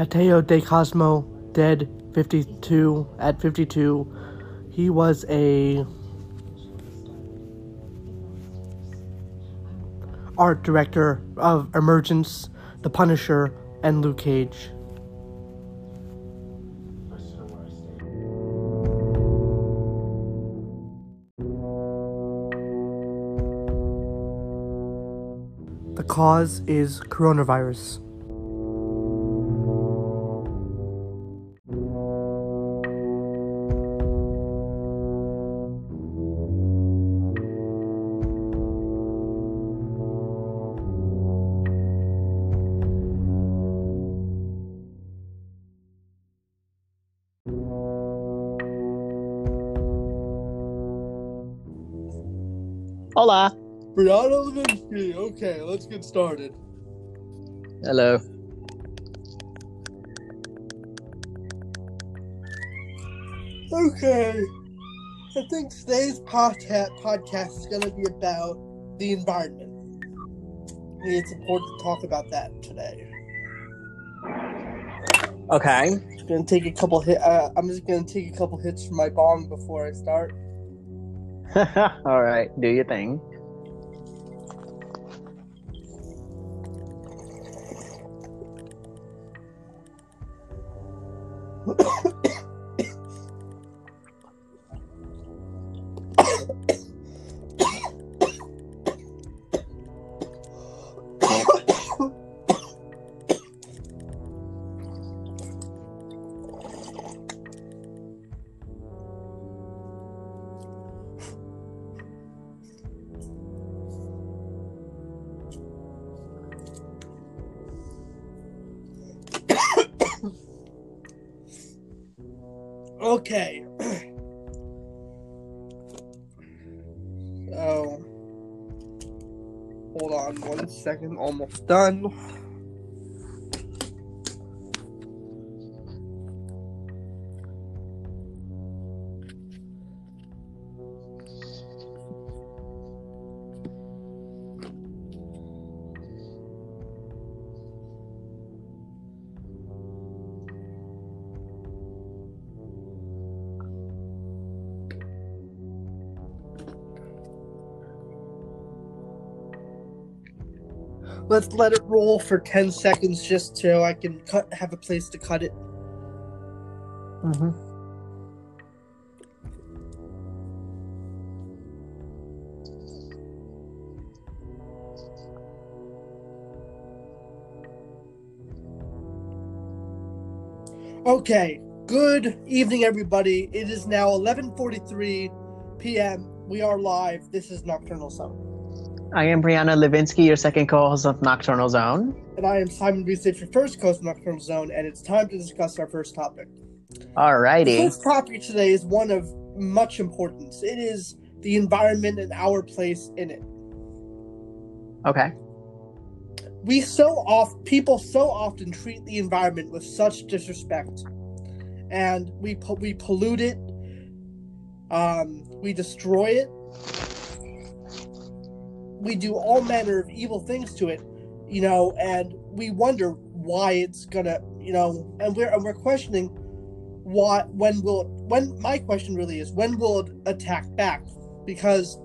Matteo De Cosmo, dead 52 at 52. He was a art director of Emergence, The Punisher, and Luke Cage. The cause is coronavirus. Brianna Levinsky. Okay, let's get started. Hello. Okay. I think today's podcast podcast is going to be about the environment. It's important to talk about that today. Okay. Just gonna take a couple hit. Uh, I'm just gonna take a couple hits from my bong before I start. All right. Do your thing. Almost done. Let's let it roll for ten seconds, just so I can cut. Have a place to cut it. Mm-hmm. Okay. Good evening, everybody. It is now 11:43 p.m. We are live. This is Nocturnal Zone, I am Brianna Levinsky, your second co-host of Nocturnal Zone. and I am Simon Research, your first coast of Nocturnal Zone, and it's time to discuss our first topic. The Alrighty. first topic today is one of much importance. It is the environment and our place in it. Okay. We so oft people so often treat the environment with such disrespect, and we po- we pollute it, um, we destroy it, we do all manner of evil things to it, you know, and we wonder why it's gonna, you know, and we're and we're questioning why when will when my question really is when will it attack back? Because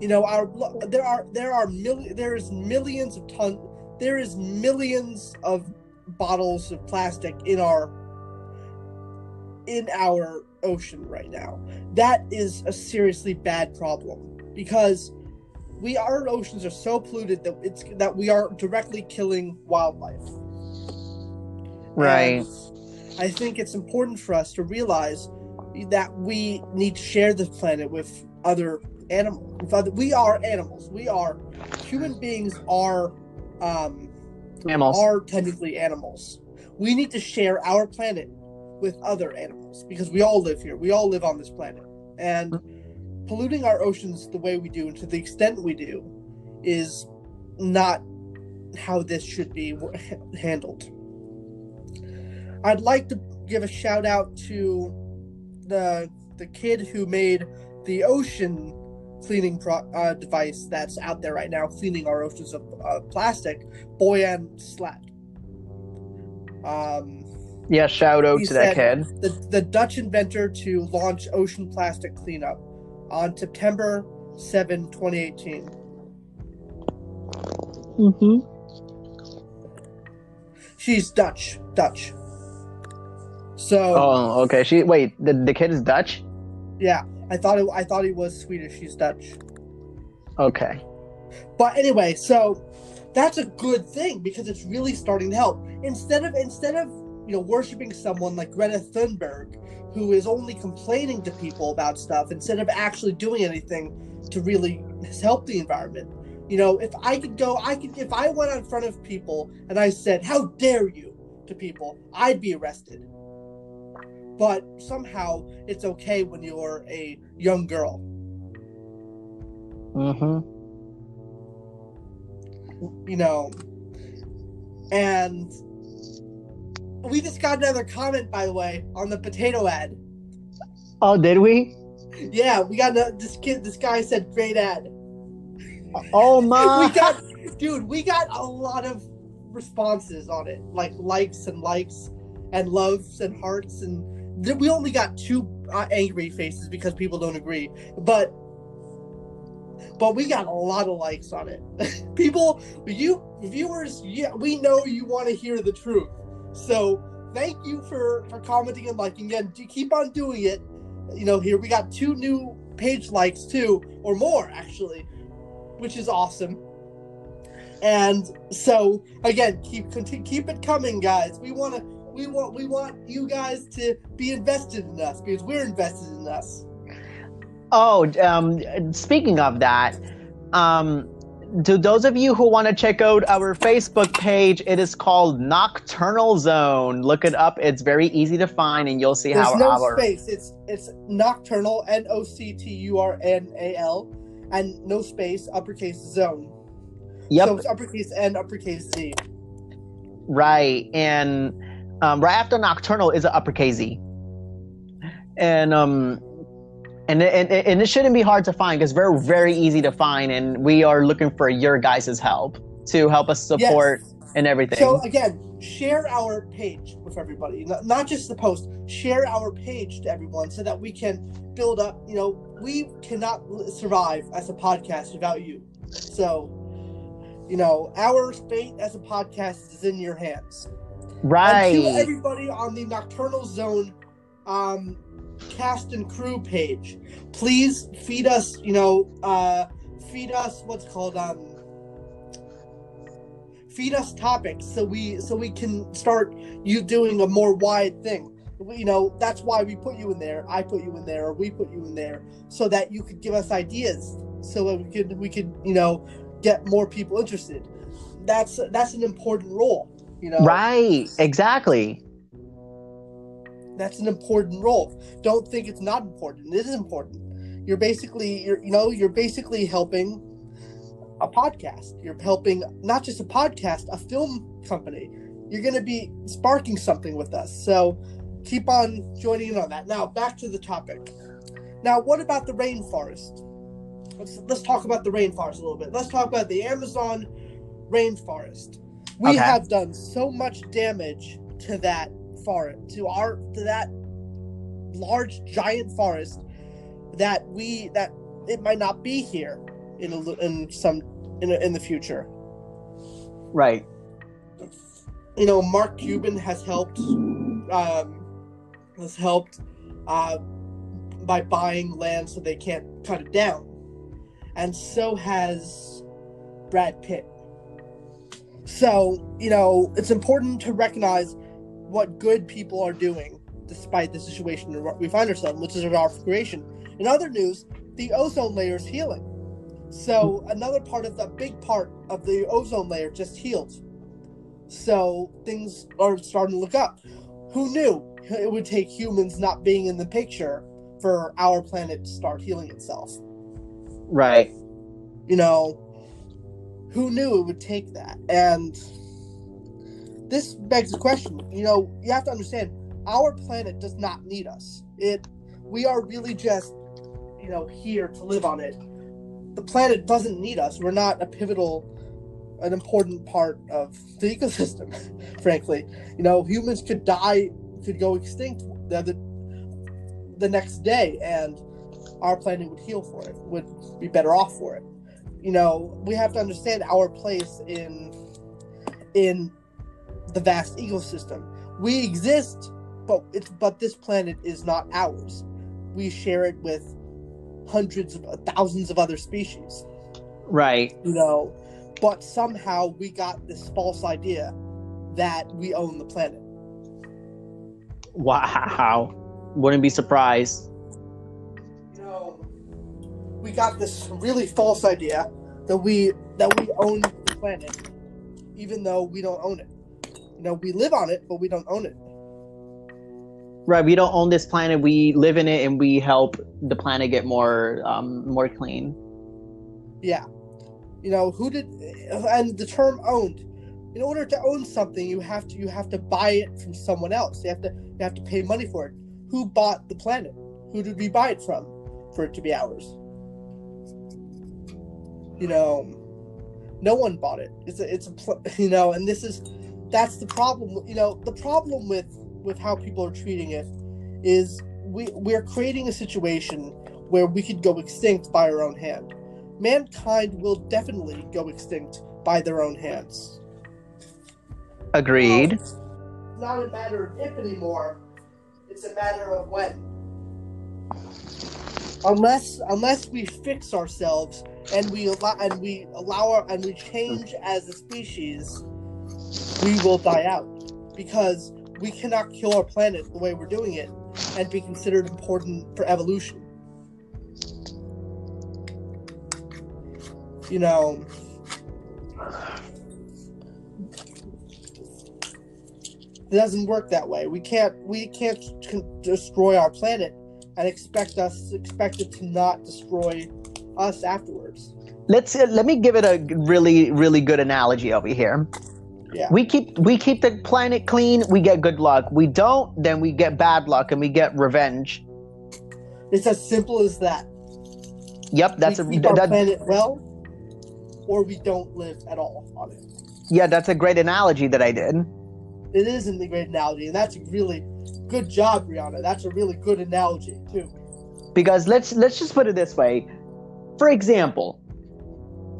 you know our there are there are million there is millions of ton there is millions of bottles of plastic in our in our ocean right now. That is a seriously bad problem because we our oceans are so polluted that it's that we are directly killing wildlife Right. and I think it's important for us to realize that we need to share the planet with other animals. With other, we are animals. We are human beings. Are um, Mammals. are technically animals. We need to share our planet with other animals because we all live here. We all live on this planet, and polluting our oceans the way we do and to the extent we do is not how this should be handled. I'd like to give a shout out to the the kid who made the ocean cleaning pro- uh, device that's out there right now, cleaning our oceans of uh, plastic. Boyan Slat. Um, Yeah, shout out to that kid. the, the Dutch inventor to launch ocean plastic cleanup on September 7, 2018. Mm-hmm. She's Dutch. Dutch. So Oh, okay. She wait. The the kid is Dutch. yeah, I thought it, I thought he was Swedish. She's Dutch. Okay. But anyway, so that's a good thing because it's really starting to help. Instead of instead of you know worshiping someone like Greta Thunberg, who is only complaining to people about stuff instead of actually doing anything to really help the environment. You know, if I could go, I could if I went in front of people and I said, "How dare you!" to people, I'd be arrested. But somehow it's okay when you're a young girl. Mm-hmm. you know. And we just got another comment, by the way, on the potato ad. Oh, did we? Yeah, we got a, this kid. This guy said, "Great ad." Oh my! we got, dude, we got a lot of responses on it, like likes and likes, and loves and hearts, and th- we only got two uh, angry faces because people don't agree, but. But we got a lot of likes on it. people, you viewers, yeah, we know you want to hear the truth. So thank you for for commenting and liking, and keep on doing it. You know, here we got two new page likes too, or more actually, which is awesome. And so again, keep keep it coming, guys. We want to we want we want you guys to be invested in us because we're invested in us. Oh, um, speaking of that, um, to those of you who want to check out our Facebook page, it is called Nocturnal Zone. Look it up; it's very easy to find, and you'll see There's how no our space. It's it's nocturnal, N O C T U R N A L, and no space, uppercase zone. yep, So it's uppercase N, uppercase Z. right, and um, right after Nocturnal is an uppercase Z, and um. And, and, and it shouldn't be hard to find because we're very easy to find, and we are looking for your guys' help to help us Yes. support and everything. So again, share our page with everybody, not, not just the post. Share our page to everyone so that we can build up. You know, we cannot survive as a podcast without you. So, you know, our fate as a podcast is in your hands. right. And to everybody on the Nocturnal Zone um, cast and crew page, please feed us, you know, uh, feed us what's called um, feed us topics so we so we can start you doing a more wide thing. You know, that's why we put you in there. I put you in there, or we put you in there, so that you could give us ideas, so we could we could you know get more people interested. That's that's an important role. You know, Right, exactly. That's an important role. Don't think it's not important. It is important. You're basically you're you know, you're basically helping a podcast. You're helping not just a podcast, a film company. You're going to be sparking something with us. So keep on joining in on that. Now, back to the topic. Now, what about the rainforest? Let's let's talk about the rainforest a little bit. Let's talk about the Amazon rainforest. We Okay. have done so much damage to that forest, to our to that large giant forest that we that it might not be here in a, in some in, a, in the future. Right. You know, Mark Cuban has helped um, has helped uh, by buying land so they can't cut it down, and so has Brad Pitt. So you know, it's important to recognize what good people are doing despite the situation we find ourselves, in, which is our creation. In other news, the ozone layer is healing. So another part of the big part of the ozone layer just healed. So things are starting to look up. Who knew it would take humans not being in the picture for our planet to start healing itself? Right. You know, who knew it would take that? And this begs the question. You know, you have to understand our planet does not need us. It we are really just, you know, here to live on it. The planet doesn't need us. We're not a pivotal an important part of the ecosystem. frankly, you know, humans could die, could go extinct the, the the next day, and our planet would heal for it, would be better off for it. You know, we have to understand our place in in the vast ecosystem. We exist, but it's but this planet is not ours. We share it with hundreds of thousands of other species. Right. You know, but somehow we got this false idea that we own the planet. Wow. Wouldn't be surprised. You know, we got this really false idea that we that we own the planet, even though we don't own it. You know, we live on it, but we don't own it. Right. We don't own this planet. We live in it, and we help the planet get more um, more clean. Yeah. You know, who did and the term owned. In order to own something, you have to you have to buy it from someone else. You have to you have to pay money for it. Who bought the planet? Who did we buy it from for it to be ours? You know, no one bought it. It's a it's a you know, and this is that's the problem. You know, the problem with with how people are treating it is we we're creating a situation where we could go extinct by our own hand. Mankind will definitely go extinct by their own hands. Agreed. It's not a matter of if anymore. It's a matter of when. Unless unless we fix ourselves and we allow and we allow our and we change as a species, we will die out because we cannot kill our planet the way we're doing it and be considered important for evolution. You know, it doesn't work that way. We can't we can't destroy our planet and expect us expect it to not destroy us afterwards. Let's uh, let me give it a really really good analogy over here. Yeah. We keep we keep the planet clean, we get good luck. We don't, then we get bad luck and we get revenge. It's as simple as that. Yep, that's we a keep our that, planet well, or we don't live at all on it. yeah, that's a great analogy that I did. It isn't a great analogy, and that's a really good job, Brianna. That's a really good analogy too. because let's let's just put it this way for example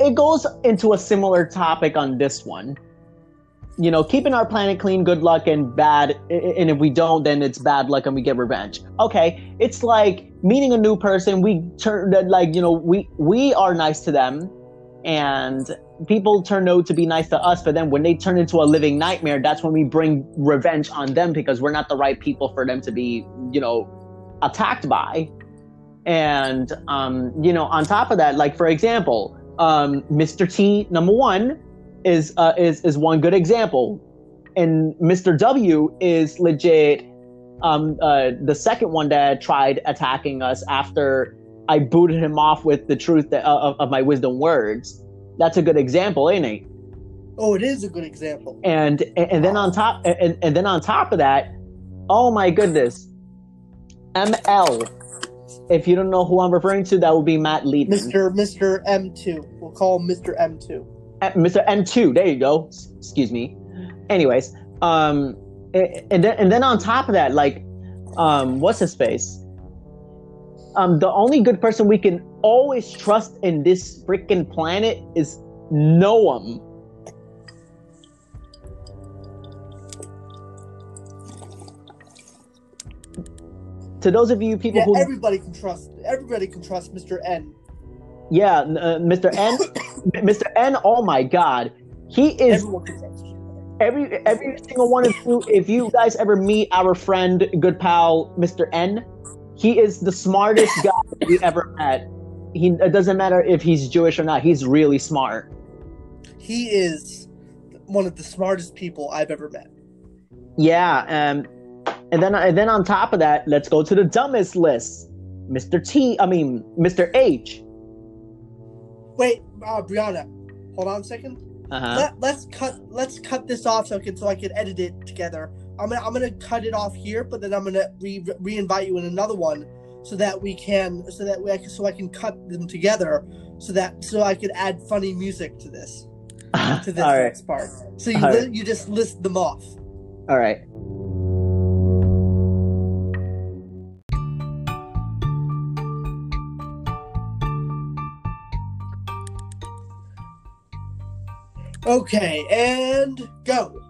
it goes into a similar topic on this one you know keeping our planet clean good luck and bad and if we don't then it's bad luck and we get revenge. Okay it's like meeting a new person we turn like you know we we are nice to them and people turn out to be nice to us but then when they turn into a living nightmare that's when we bring revenge on them because we're not the right people for them to be you know attacked by. And um, you know on top of that like for example um, mr t number one is uh, is is one good example and mr w is legit um, uh, the second one that tried attacking us after i booted him off with the truth that, uh, of, of my wisdom words that's a good example ain't it Oh, it is a good example. and and, and then on top and, and then on top of that oh my goodness ml if you don't know who i'm referring to that would be matt Liebman. Mr. Mr. M2. We'll call him Mr. M2. Uh, mr m2 there you go S- excuse me anyways um and then and then on top of that like um what's his face um the only good person we can always trust in this freaking planet is noam to those of you people Yeah, who everybody can trust. Everybody can trust Mr. N. yeah uh, mr n mr n oh my god. He is Everyone can trust. every every single one of you if you guys ever meet our friend good pal mr n he is the smartest guy we ever met. He it doesn't matter if he's jewish or not he's really smart. He is one of the smartest people I've ever met. yeah um and then and then on top of that let's go to the dumbest list. Mr t i mean mr h Wait, uh, Brianna, hold on a second. uh-huh Let, let's cut. Let's cut this off so I can so I can edit it together. I'm gonna I'm gonna cut it off here, but then I'm gonna re re-invite you in another one so that we can so that we I can, so I can cut them together so that so I can add funny music to this. to this All right. next part. So you li- right. you just list them off. All right. Okay, and go.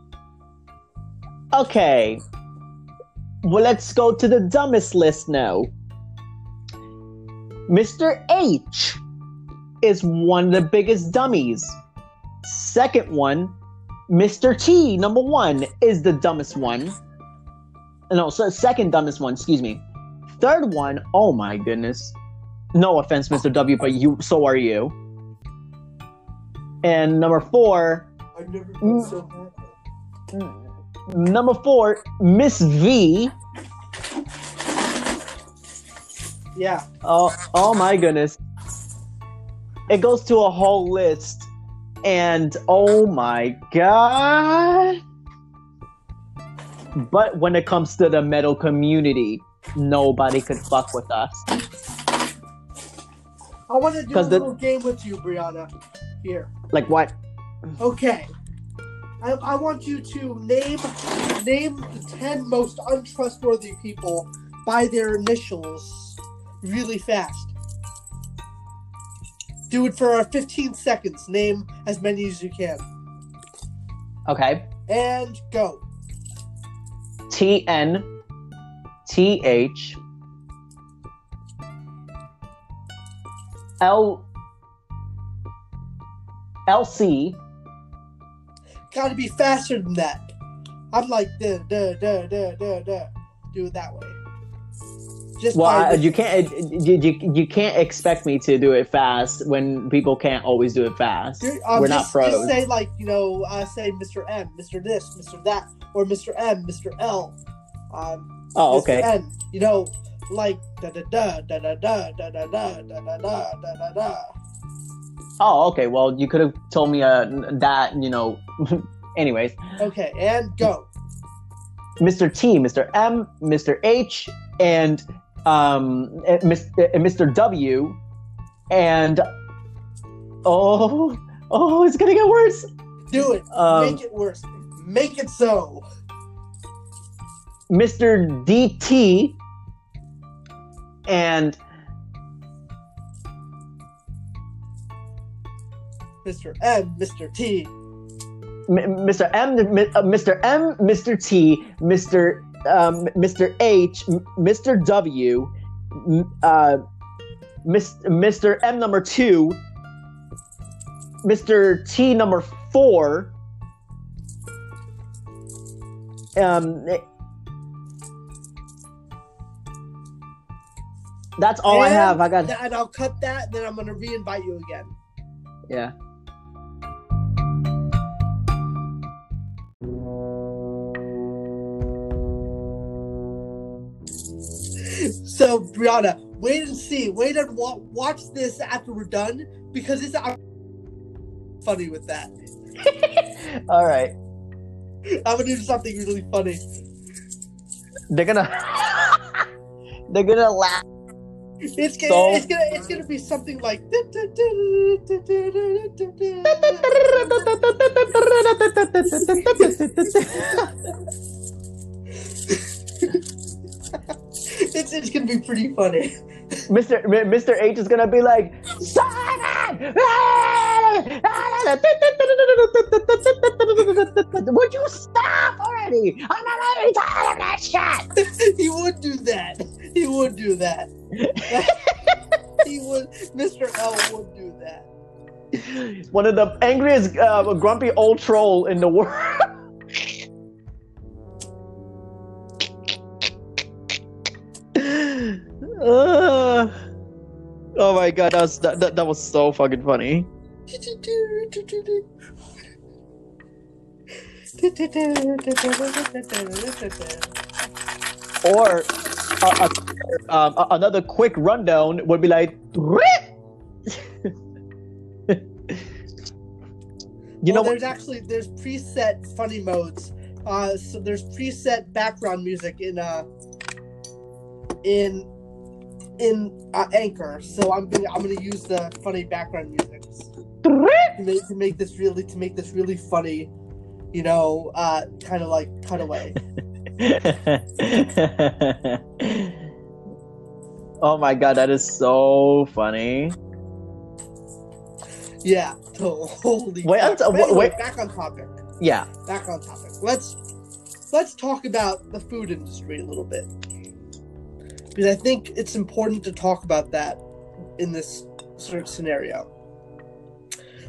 Okay. Well, let's go to the dumbest list now. Mr. H is one of the biggest dummies. Second one, Mr. T, number one, is the dumbest one. No, so second dumbest one, excuse me. Third one, oh my goodness. No offense, Mr. W, but you so are you. And number four, I've never been Mm. so happy. Number four, Miss V. Yeah. Oh, oh my goodness. It goes to a whole list. And oh my god. But when it comes to the metal community, nobody could fuck with us. I want to do a 'Cause the- little game with you, Brianna. Here. Like what? Okay. I, I want you to name name the ten most untrustworthy people by their initials really fast. Do it for uh, 15 seconds. Name as many as you can. Okay. And go. T N T H L L C Gotta be faster than that. I'm like, duh, duh, duh, duh, duh, duh. Do it that way. Just Well, I, you can't you, you, you can't expect me to do it fast when people can't always do it fast. Um, We're not just, pros. Just say like you know, uh, say Mr. M, Mr. This, Mr. That, or Mr. M, Mr. L. Um, Oh, Mr. okay. N. You know, like da da da da da da da da da da da da da da. Oh, okay. Well, you could have told me uh, that. You know. Anyways, Okay, and go. Mr. T, Mr. M, Mr. H, and um, eh, Mis- eh, Mr. W, and oh, oh, it's gonna get worse. Do it. Um, Make it worse. Make it so. Mr. DT, and Mr. M, Mr. T, M- Mr. M, M- uh, Mr. M, Mr. T, Mr. Um, Mr. H, M- Mr. W, m- uh, Mis- Mr. M number two, Mr. T number four. Um, eh, that's all I have. I got and I'll cut that. Then I'm gonna re-invite you again. yeah. So Brianna, wait and see. Wait and wa- watch this after we're done because it's I'm funny with that. All right, I'm gonna do something really funny. they're gonna they're gonna laugh. It's gonna, So- it's gonna, it's gonna be something like. It's, it's gonna be pretty funny. Mr. M- Mr. H is gonna be like, Simon! Would you stop already? I'm already tired of that shit. he would do that. He would do that. he would. Mr. L would do that. One of the angriest, uh, grumpy old troll in the world. Uh, oh my god, that was that, that, that was so fucking funny. Or uh, uh, um, a- another quick rundown would be like, you know well, what? there's actually there's preset funny modes. Uh, so there's preset background music in uh in in uh, Anchor. So I'm gonna I'm gonna use the funny background music. to make, to make this really to make this really funny, you know, uh, kind of like cutaway. oh my god, that is so funny. Yeah, Holy. Wait, fuck. I'm- But anyway, wait. back on topic. Yeah. Back on topic. Let's let's talk about the food industry a little bit because I think it's important to talk about that in this sort of scenario.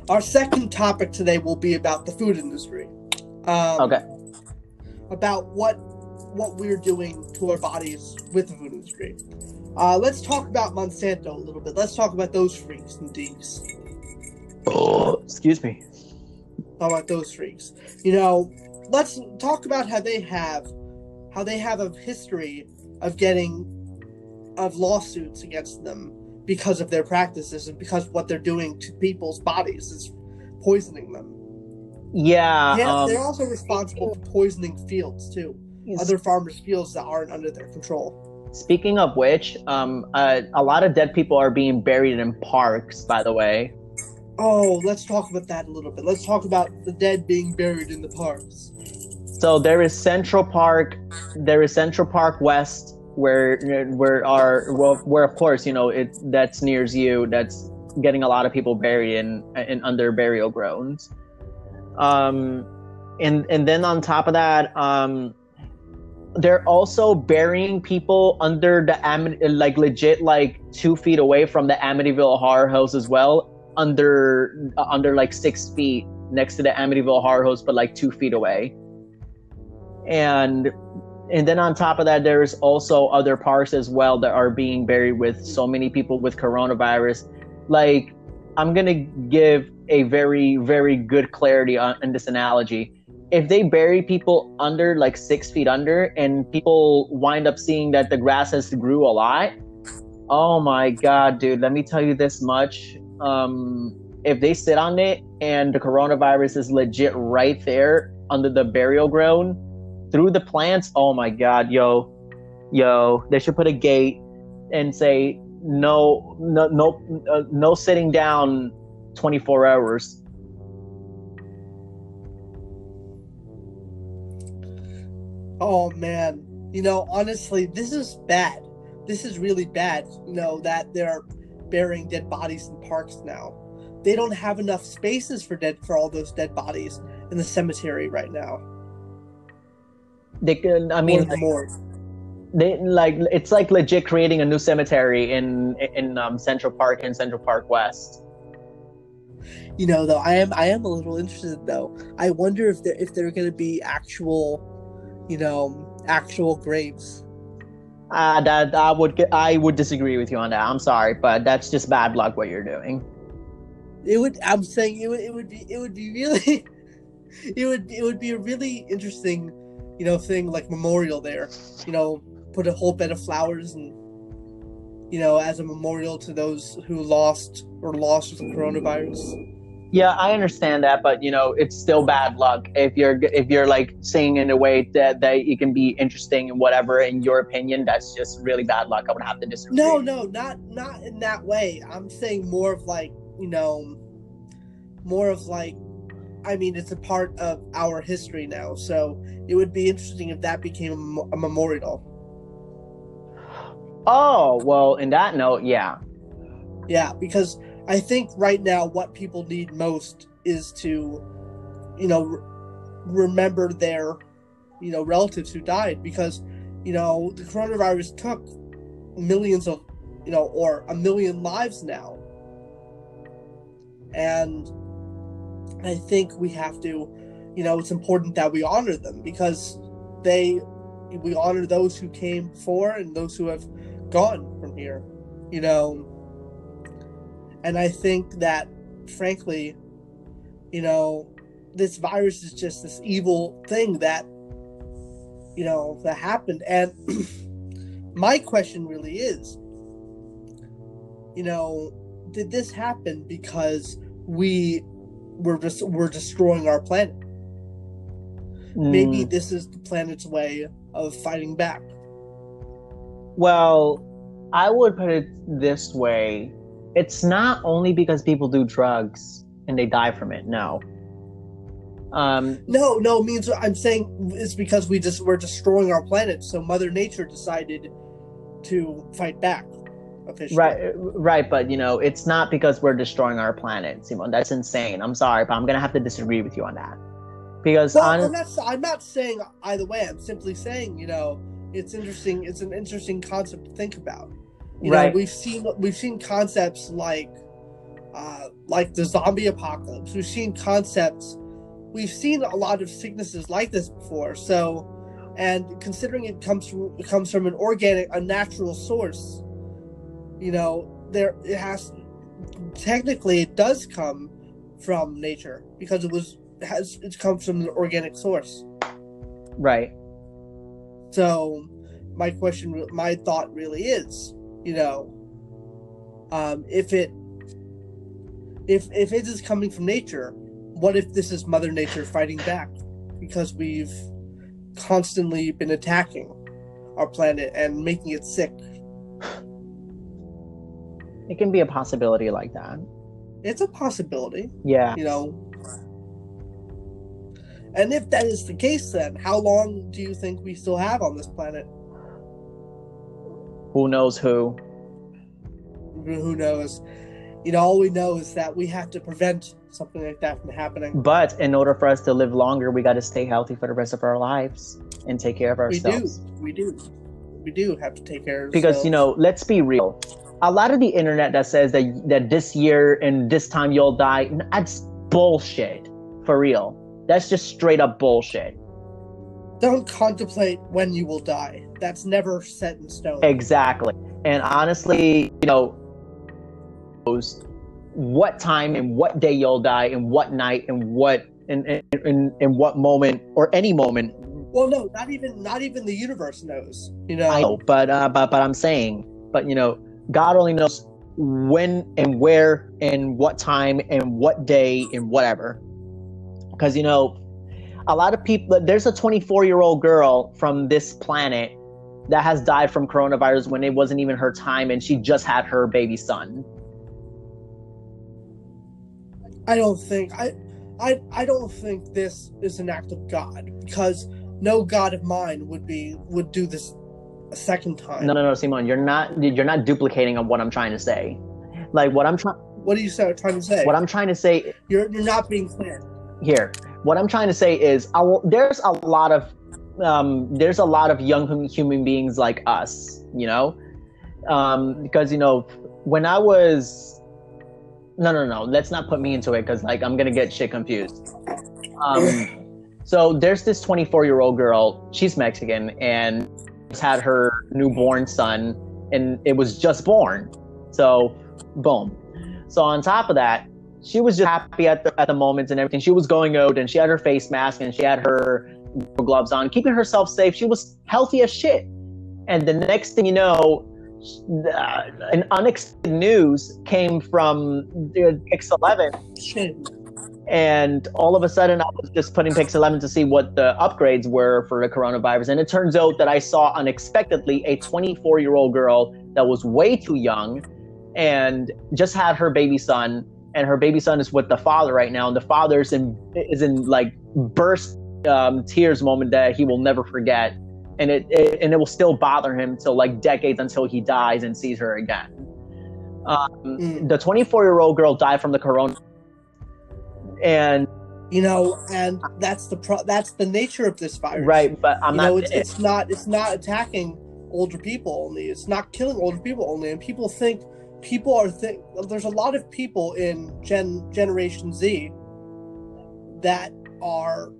Our second topic today will be about the food industry. Um, Okay. About what what we're doing to our bodies with the food industry. Uh, let's talk about Monsanto a little bit. Let's talk about those freaks and deeks. Oh, excuse me. How about those freaks? You know, let's talk about how they have how they have a history of getting of lawsuits against them because of their practices and because what they're doing to people's bodies is poisoning them. Yeah. Yeah, um, they're also responsible for poisoning fields too. Other farmers' fields that aren't under their control. Speaking of which, um, uh, a lot of dead people are being buried in parks. By the way, Oh, let's talk about that a little bit. Let's talk about the dead being buried in the parks. so there is Central Park, there is Central Park West, where where are well, where of course you know it that's nears you. That's getting a lot of people buried in in under burial grounds. Um, and and then on top of that, um, they're also burying people under the Am- like legit like two feet away from the Amityville Horror House as well, under uh, under like six feet next to the Amityville Horror House, but like two feet away. And and then on top of that, there's also other parks as well that are being buried with so many people with coronavirus. Like I'm gonna give a very very good clarity on in this analogy if they bury people under like six feet under and people wind up seeing that the grass has grew a lot oh my god dude let me tell you this much um if they sit on it and the coronavirus is legit right there under the burial ground through the plants oh my god yo yo they should put a gate and say no no no uh, no sitting down 24 hours Oh man, you know, honestly, this is bad. This is really bad. You know that they're burying dead bodies in parks now. They don't have enough spaces for dead for all those dead bodies in the cemetery right now. They can i mean the morgue. they like it's like legit creating a new cemetery in in um, Central Park and Central Park West. You know, though, I am I am a little interested though. I wonder if there if there are going to be actual, you know, actual graves. Uh, that I would I would disagree with you on that. I'm sorry, but that's just bad luck what you're doing. It would. I'm saying it would. It would be. It would be really. It would. It would be a really interesting, you know, thing like memorial there. You know, put a whole bed of flowers and, you know, as a memorial to those who lost or lost with the coronavirus. Yeah, I understand that, but you know it's still bad luck if you're if you're like saying in a way that that it can be interesting and whatever in your opinion. That's just really bad luck. I would have to disagree. No, no, not not in that way. I'm saying more of like you know, more of like. I mean, it's a part of our history now, so it would be interesting if that became a, a memorial. Oh well, in that note, yeah. Yeah, because I think right now what people need most is to, you know, re- remember their, you know, relatives who died because, you know, the coronavirus took millions of, you know, or a million lives now. And I think we have to, you know, it's important that we honor them because they, we honor those who came before and those who have gone from here, you know. And I think that, frankly, you know, this virus is just this evil thing that, you know, that happened. And my question really is, you know, did this happen because we were just we're destroying our planet? Maybe Mm, this is the planet's way of fighting back. Well, I would put it this way. It's not only because people do drugs. and they die from it. No. Um, No, no, means I'm saying it's because we just we're destroying our planet, so Mother Nature decided to fight back. Officially. right, right, but you know, it's not because we're destroying our planet, Simon. That's insane. I'm sorry, but I'm gonna have to disagree with you on that. Because Well, I'm not. I'm not saying either way. I'm simply saying, you know, it's interesting. It's an interesting concept to think about. You know, Right. we've seen we've seen concepts like, uh, like the zombie apocalypse. We've seen concepts. We've seen a lot of sicknesses like this before. So, and considering it comes from it comes from an organic, a natural source, you know, there it has. Technically, it does come from nature because it was has it comes from an organic source. right, So, my question, my thought really is, you know, um, if it if if it is coming from nature, what if this is Mother Nature fighting back because we've constantly been attacking our planet and making it sick? It can be a possibility like that. It's a possibility, Yeah. you know. And if that is the case, then how long do you think we still have on this planet? Who knows who? who knows you know all we know is that we have to prevent something like that from happening But in order for us to live longer, we got to stay healthy for the rest of our lives and take care of ourselves. we do we do we do have to take care of ourselves Because you know, let's be real. A lot of the internet that says that that this year and this time you'll die, that's bullshit. For real, that's just straight up bullshit. don't contemplate when you will die that's never set in stone Exactly. And honestly, you know, what time and what day you'll die and what night and what in, in, in what moment or any moment. well no not even not even the universe knows you know I know, but uh, but but I'm saying, but you know, God only knows when and where and what time and what day and whatever. Because you know, a lot of people. There's a 24 year old girl from this planet that has died from coronavirus when it wasn't even her time, and she just had her baby son. i don't think i i i don't think this is an act of god because no god of mine would be would do this a second time. No, no, no, Simon, you're not you're not duplicating on what I'm trying to say. Like what I'm trying what are you trying to say? what I'm trying to say you're you're not being clear. here what i'm trying to say is I will, there's a lot of um, there's a lot of young human beings like us you know? Um, because you know when i was no no no let's not put me into it because like i'm gonna get shit confused. Um, so there's this 24 year old girl she's mexican and had her newborn son and it was just born so boom so on top of that she was just happy at the, at the moment and everything. She was going out and she had her face mask and she had her gloves on, keeping herself safe. She was healthy as shit. And the next thing you know, uh, an unexpected news came from the Pix 11 shit and all of a sudden I was just putting Pix 11 to see what the upgrades were for the coronavirus, and it turns out that I saw unexpectedly a 24 year old girl that was way too young, and just had her baby son, and her baby son is with the father right now, and the father's in is in like burst um, tears moment that he will never forget, and it, it and it will still bother him till like decades until he dies and sees her again. Um, Mm. the 24 year old girl died from the corona and you know and that's the pro that's the nature of this virus. Right but i'm you not know it's, it's not it's not attacking older people only. It's not killing older people only. And people think people are think there's a lot of people in gen generation z that are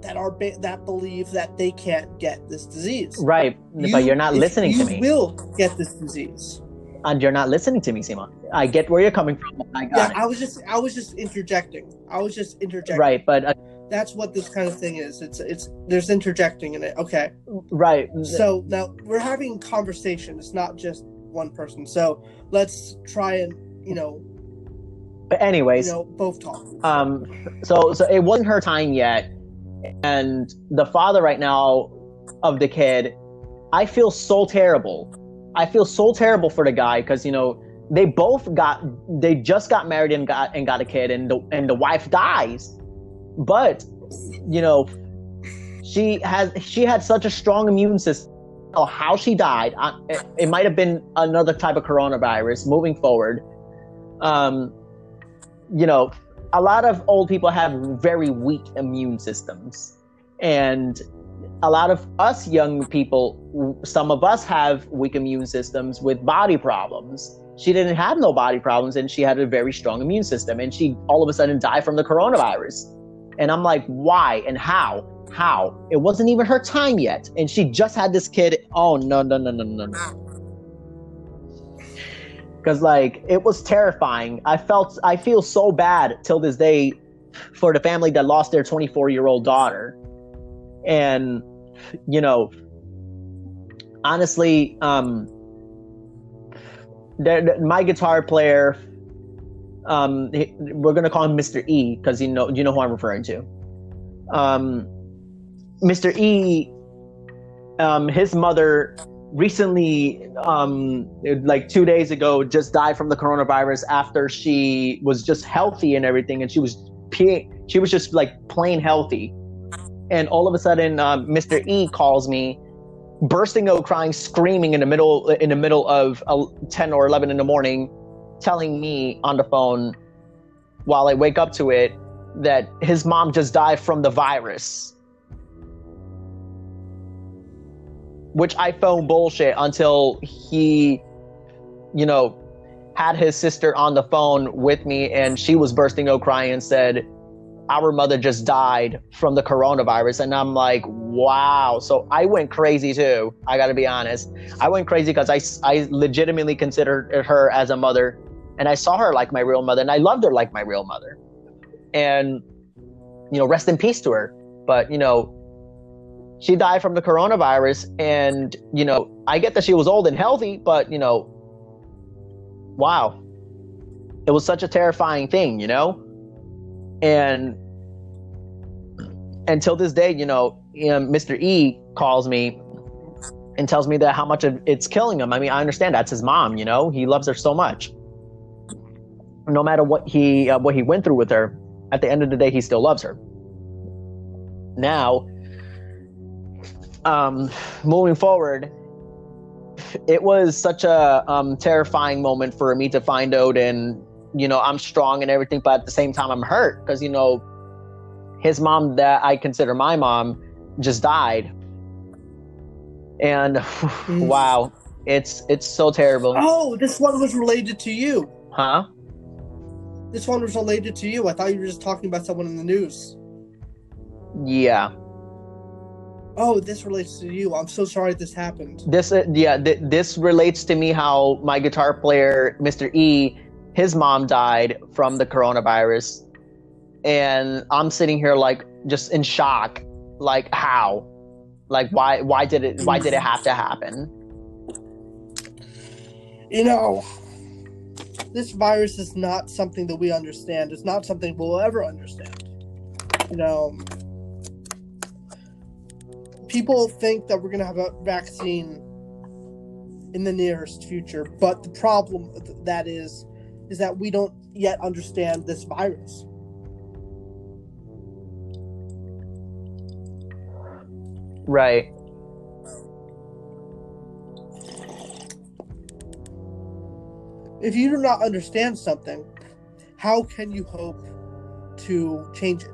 that are that believe that they can't get this disease. Right but you're not listening to you me. will get this disease and you're not listening to me simon. I get where you're coming from i yeah it. I was just i was just interjecting. I was just interjecting. Right but uh, that's what this kind of thing is. It's it's there's interjecting in it. Okay. Right. So now we're having conversation. It's not just one person. So let's try and you know but anyways you know both talk. um so so it wasn't her time yet and the father right now of the kid i feel so terrible i feel so terrible for the guy because you know they both got they just got married and got and got a kid and the and the wife dies. But you know she has she had such a strong immune system. Know how she died it, it might have been another type of coronavirus moving forward. Um you know a lot of old people have very weak immune systems. And a lot of us young people some of us have weak immune systems with body problems. She didn't have no body problems and she had a very strong immune system and she all of a sudden died from the coronavirus. And i'm like why and how? How? It wasn't even her time yet. And she just had this kid. Oh no no no no no no. Because like it was terrifying. I felt i feel so bad till this day for the family that lost their 24 year old daughter. And you know honestly um my guitar player, um, we're gonna call him Mr. E because you know you know who I'm referring to. Um, Mr. E, um, his mother recently, um, like two days ago, just died from the coronavirus after she was just healthy and everything, and she was she was just like plain healthy, and all of a sudden, um, Mr. E calls me bursting out crying screaming in the middle in the middle of 10 or 11 in the morning telling me on the phone while i wake up to it that his mom just died from the virus which i found bullshit until he you know had his sister on the phone with me and she was bursting out crying and said our mother just died from the coronavirus. And I'm like, wow. So I went crazy too. I got to be honest. I went crazy because I, I legitimately considered her as a mother. And I saw her like my real mother. And I loved her like my real mother. And, you know, rest in peace to her. But, you know, she died from the coronavirus. And, you know, I get that she was old and healthy, but, you know, wow. It was such a terrifying thing, you know? And until this day, you know, Mr. E calls me and tells me that how much it's killing him. I mean, I understand that's his mom. You know, he loves her so much. No matter what he uh, what he went through with her, at the end of the day, he still loves her. Now, um, moving forward, it was such a um, terrifying moment for me to find out and you know i'm strong and everything but at the same time i'm hurt because you know his mom that i consider my mom just died. And mm. wow it's it's so terrible. Oh this one was related to you. Huh? This one was related to you. I thought you were just talking about someone in the news. Yeah. Oh this relates to you. I'm so sorry this happened. This uh, yeah th- this relates to me how my guitar player mr e his mom died from the coronavirus and i'm sitting here like just in shock like how? Like why why did it why did it have to happen? You know this virus is not something that we understand. It's not something we'll ever understand. You know people think that we're going to have a vaccine in the nearest future but the problem that is is that we don't yet understand this virus. Right. If you do not understand something, how can you hope to change it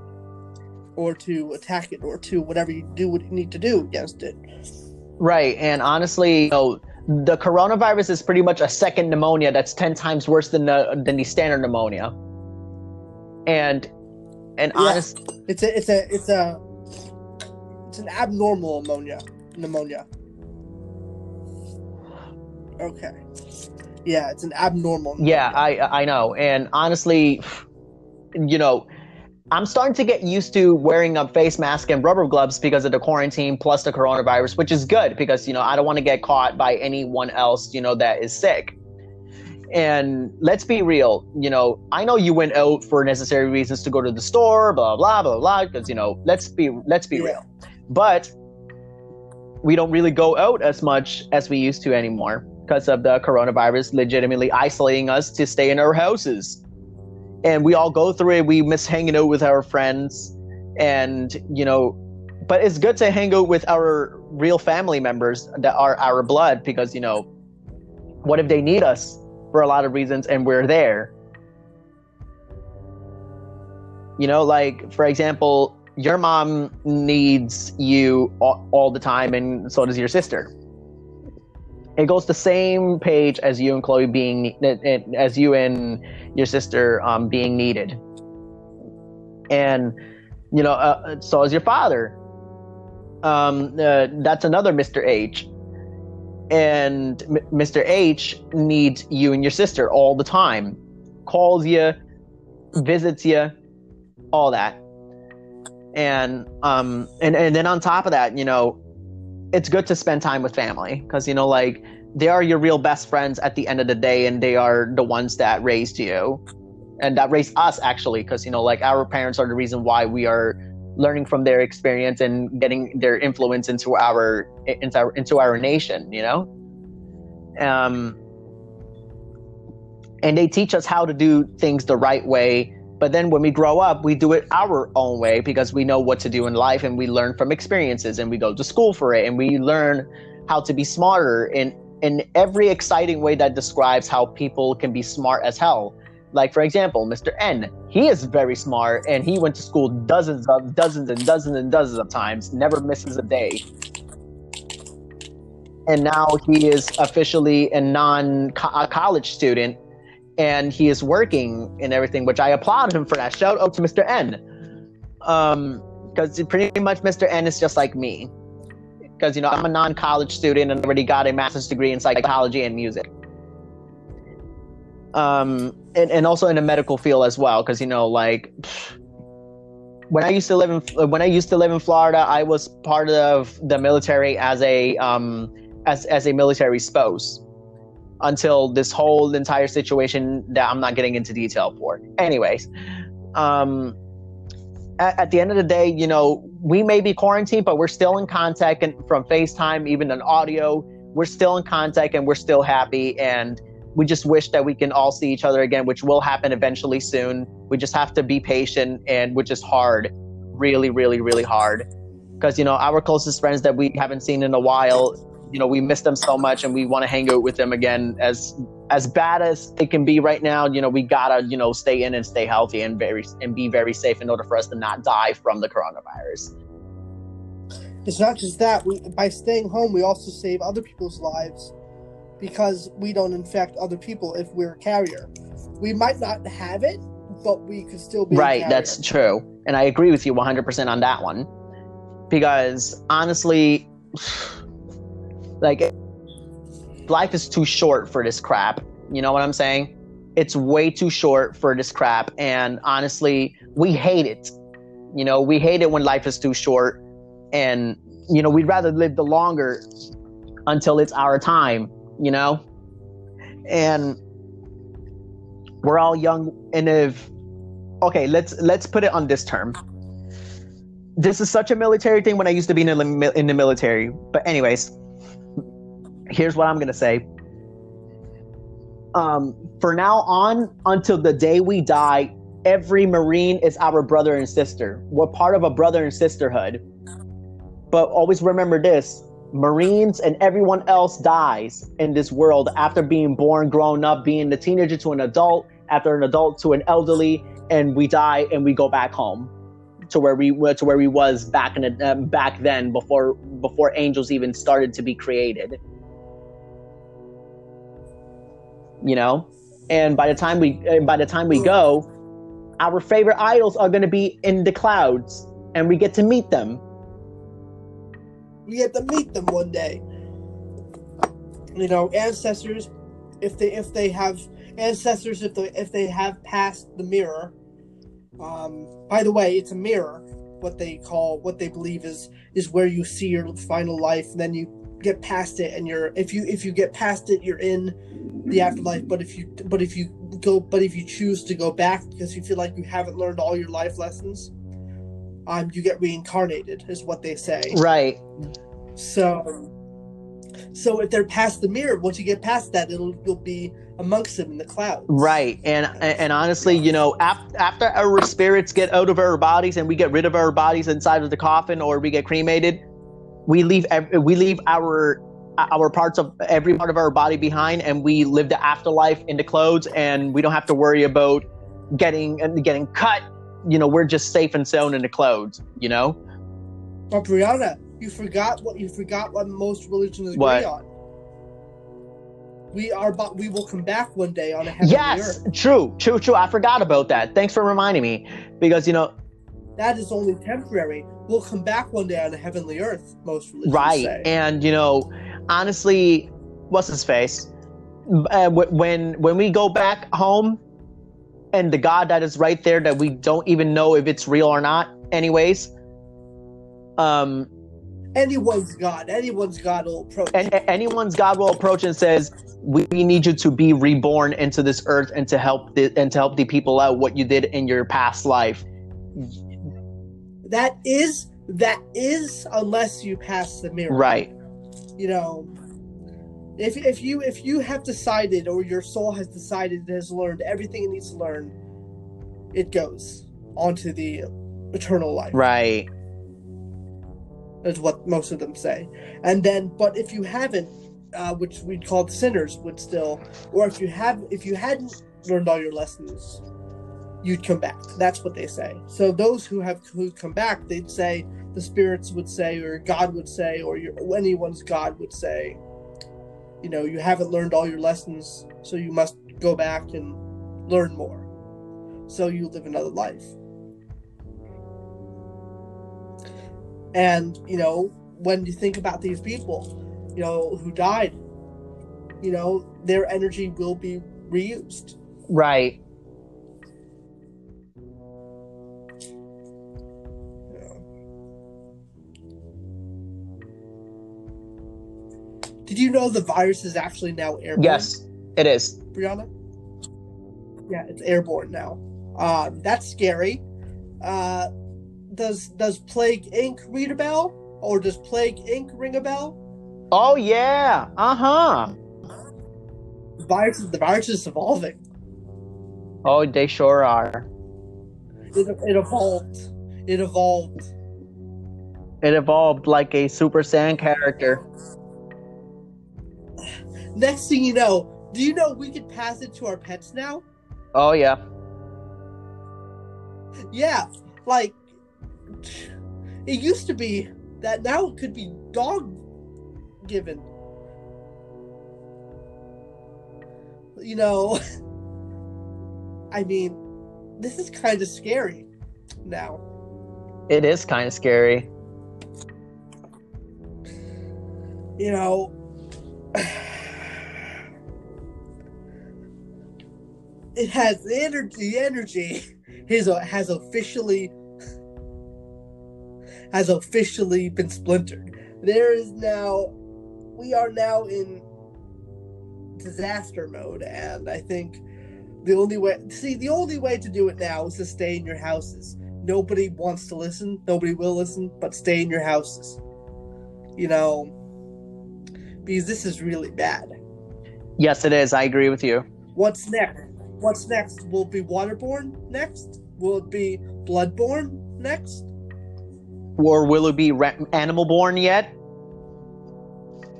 or to attack it or to whatever you do what you need to do against it? Right. And honestly, you know, the coronavirus is pretty much a second pneumonia that's 10 times worse than the than the standard pneumonia and and yeah, honest it's a it's a it's a it's an abnormal pneumonia pneumonia okay yeah it's an abnormal pneumonia. yeah i i know and honestly you know I'm starting to get used to wearing a face mask and rubber gloves because of the quarantine plus the coronavirus, which is good because, you know, I don't want to get caught by anyone else, you know, that is sick. And let's be real, you know, I know you went out for necessary reasons to go to the store, blah blah blah blah, because you know, let's be let's be yeah. real. But we don't really go out as much as we used to anymore. because of the coronavirus legitimately isolating us to stay in our houses. And we all go through it. We miss hanging out with our friends. And, you know, but it's good to hang out with our real family members that are our blood because, you know, what if they need us for a lot of reasons and we're there? You know, like, for example, your mom needs you all, all the time, and so does your sister it goes the same page as you and Chloe being as you and your sister um, being needed, and you know, uh, so is your father. Um, uh, that's another Mr. H, and M- Mr. H needs you and your sister all the time, calls you, visits you, all that, and um, and and then on top of that, you know, it's good to spend time with family because you know like they are your real best friends at the end of the day and they are the ones that raised you. And that raised us actually because you know like our parents are the reason why we are learning from their experience and getting their influence into our into our, into our nation you know? Um and they teach us how to do things the right way but then when we grow up, we do it our own way because we know what to do in life and we learn from experiences and we go to school for it and we learn how to be smarter in in every exciting way that describes how people can be smart as hell. Like for example, Mr. N, he is very smart and he went to school dozens of dozens and dozens and dozens of times, never misses a day. And now he is officially a non college student and he is working and everything, which I applaud him for that. Shout out to Mr. N. Um, because pretty much Mr. N is just like me. Because you know I'm a non-college student and already got a master's degree in psychology and music. Um, and, and also in the medical field as well, because you know, like when I used to live in when I used to live in Florida, I was part of the military as a um as as a military spouse until this whole entire situation that I'm not getting into detail for. Anyways, um, at, at, the end of the day, you know, we may be quarantined, but we're still in contact and from FaceTime, even an audio. We're still in contact and we're still happy. And we just wish that we can all see each other again, which will happen eventually soon. We just have to be patient and which is hard, really, really, really hard. Because, you know, our closest friends that we haven't seen in a while, you know we miss them so much and we want to hang out with them again. As as bad as it can be right now you know we gotta you know stay in and stay healthy and very and be very safe in order for us to not die from the coronavirus. It's not just that we by staying home we also save other people's lives because we don't infect other people if we're a carrier. We might not have it but we could still be right that's true. And i agree with you 100% on that one. Because honestly like, life is too short for this crap. You know what I'm saying? It's way too short for this crap. And honestly, we hate it. You know, we hate it when life is too short. And, you know, we'd rather live the longer until it's our time, you know? And we're all young and if okay, let's let's put it on this term. This is such a military thing when I used to be in the, in the military. But anyways, here's what I'm going to say. Um, for now on, until the day we die, every Marine is our brother and sister. We're part of a brother and sisterhood. But always remember this Marines and everyone else dies in this world after being born, grown up, being a teenager to an adult, after an adult to an elderly, and we die and we go back home to where we to where we was back in um, back then before before angels even started to be created. You know? And by the time we by the time we go our favorite idols are going to be in the clouds and we get to meet them. We get to meet them one day. You know ancestors if they if they have ancestors if they if they have passed the mirror um by the way it's a mirror what they call what they believe is is where you see your final life and then you get past it and you're if you if you get past it you're in the afterlife. But if you but if you go but if you choose to go back because you feel like you haven't learned all your life lessons um you get reincarnated is what they say. Right. So So if they're past the mirror, once you get past that, it'll you'll be amongst them in the clouds. Right, and and honestly, you know, after after our spirits get out of our bodies and we get rid of our bodies inside of the coffin, or we get cremated, we leave we leave our our parts of every part of our body behind, and we live the afterlife in the clothes, and we don't have to worry about getting getting cut. You know, we're just safe and sound in the clothes. You know. But Brianna, you forgot what you forgot what most religions agree What? on. We are, but we will come back one day on a heavenly Yes, true, true, true. I forgot about that. Thanks for reminding me, because you know, That is only temporary. We'll come back one day on a heavenly earth. Most religions right? say. And you know, honestly, what's his face? Uh, when when we go back home, and the God that is right there that we don't even know if it's real or not. Anyways, um, anyone's God, anyone's God will approach. and anyone's God will approach and says, "We we need you to be reborn into this earth and to help the and to help the people out what you did in your past life." That is that is unless you pass the mirror. Right. you know if if you if you have decided or your soul has decided it has learned everything it needs to learn it goes onto the eternal life Right. is what most of them say and then but if you haven't uh, which we'd call the sinners would still or if you have if you hadn't learned all your lessons you'd come back. That's what they say. So those who have who come back they'd say the spirits would say or god would say or your anyone's god would say you know you haven't learned all your lessons so you must go back and learn more. So you live another life. And you know when you think about these people you know who died you know their energy will be reused. Right. Did you know the virus is actually now airborne Yes, it is. brianna yeah it's airborne now uh, that's scary uh, does does plague inc read a bell or does plague inc ring a bell Oh yeah. Uh huh. the virus is the virus is evolving Oh, they sure are. it, it evolved it evolved It evolved like a Super Saiyan character. Next thing you know do you know we could pass it to our pets now Oh yeah. Yeah, like it used to be that now it could be dog given. You know, I mean, this is kind of scary now. It is kind of scary. You know, it has the energy. The energy is uh, has officially has officially been splintered. There is now, we are now in disaster mode, and I think the only way, see, the only way to do it now is to stay in your houses. Nobody wants to listen. Nobody will listen, but stay in your houses. You know, because this is really bad. Yes, it is. I agree with you. What's next? What's next? Will it be waterborne next? Will it be bloodborne next? Or will it be re- animal born yet?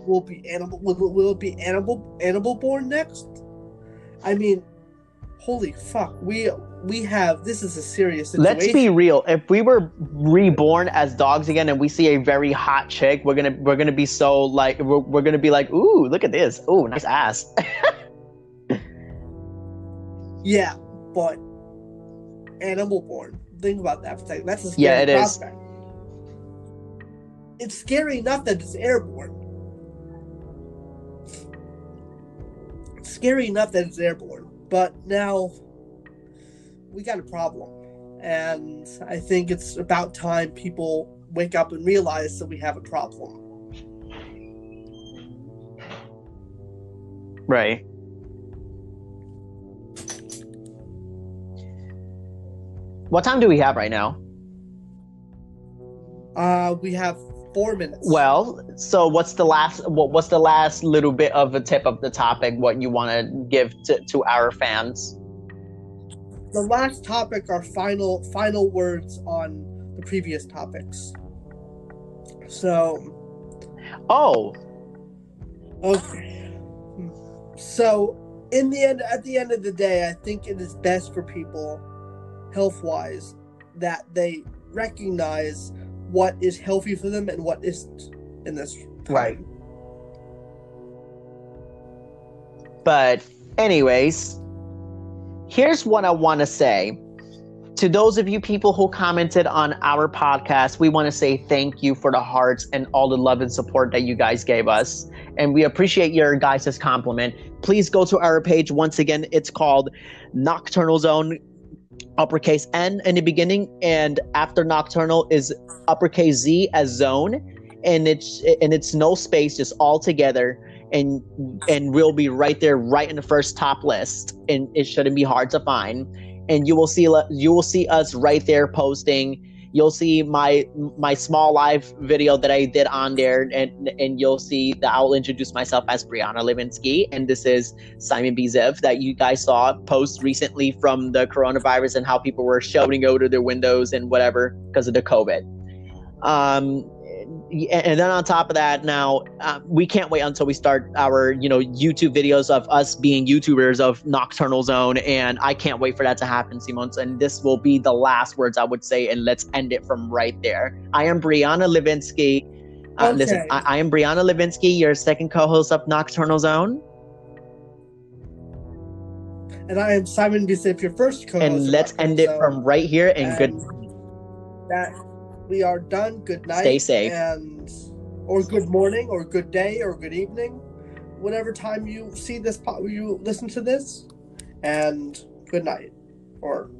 Will it be animal? Will, will it be animal animal born next? I mean, holy fuck! We we have this is a serious situation. Let's be real. If we were reborn as dogs again and we see a very hot chick, we're gonna we're gonna be so like we're, we're gonna be like, ooh, look at this. Ooh, nice ass. Yeah, but animal born. Think about that for a second. That's a scary Yeah, it is. prospect. It's scary enough that it's airborne. It's scary enough that it's airborne, but now we got a problem, and I think it's about time people wake up and realize that we have a problem. right. What time do we have right now? Uh, we have four minutes. Well, so what's the last? What, what's the last little bit of a tip of the topic? What you want to give to, to our fans? the last topic are final final words on the previous topics. So, Oh, okay. So, in the end, at the end of the day, I think it is best for people, health wise, that they recognize what is healthy for them and what isn't in this time. Right. but anyways, here's what I want to say. To those of you people who commented on our podcast, we want to say thank you for the hearts and all the love and support that you guys gave us. And we appreciate your guys' compliment. Please go to our page. Once again, it's called Nocturnal Zone, uppercase N in the beginning, and after Nocturnal is uppercase Z as zone. And it's and it's no space, just all together and and we'll be right there right in the first top list and it shouldn't be hard to find and you will see you will see us right there posting you'll see my my small live video that I did on there and and you'll see that I'll introduce myself as Brianna Levinsky and this is Simon Bizev that you guys saw post recently from the coronavirus and how people were shouting out of their windows and whatever because of the COVID. Um and then on top of that now uh, we can't wait until we start our you know youtube videos of us being youtubers of nocturnal zone and i can't wait for that to happen simons and this will be the last words i would say and let's end it from right there i am brianna levinsky uh, Okay. listen I, I am brianna levinsky your second co-host of nocturnal zone And I am Simon Bisip, your first co-host. and let's end it Zone. from right here and good That we are done. Good night. Stay safe. And or good morning, or good day, or good evening, whatever time you see this, you listen to this, and good night, or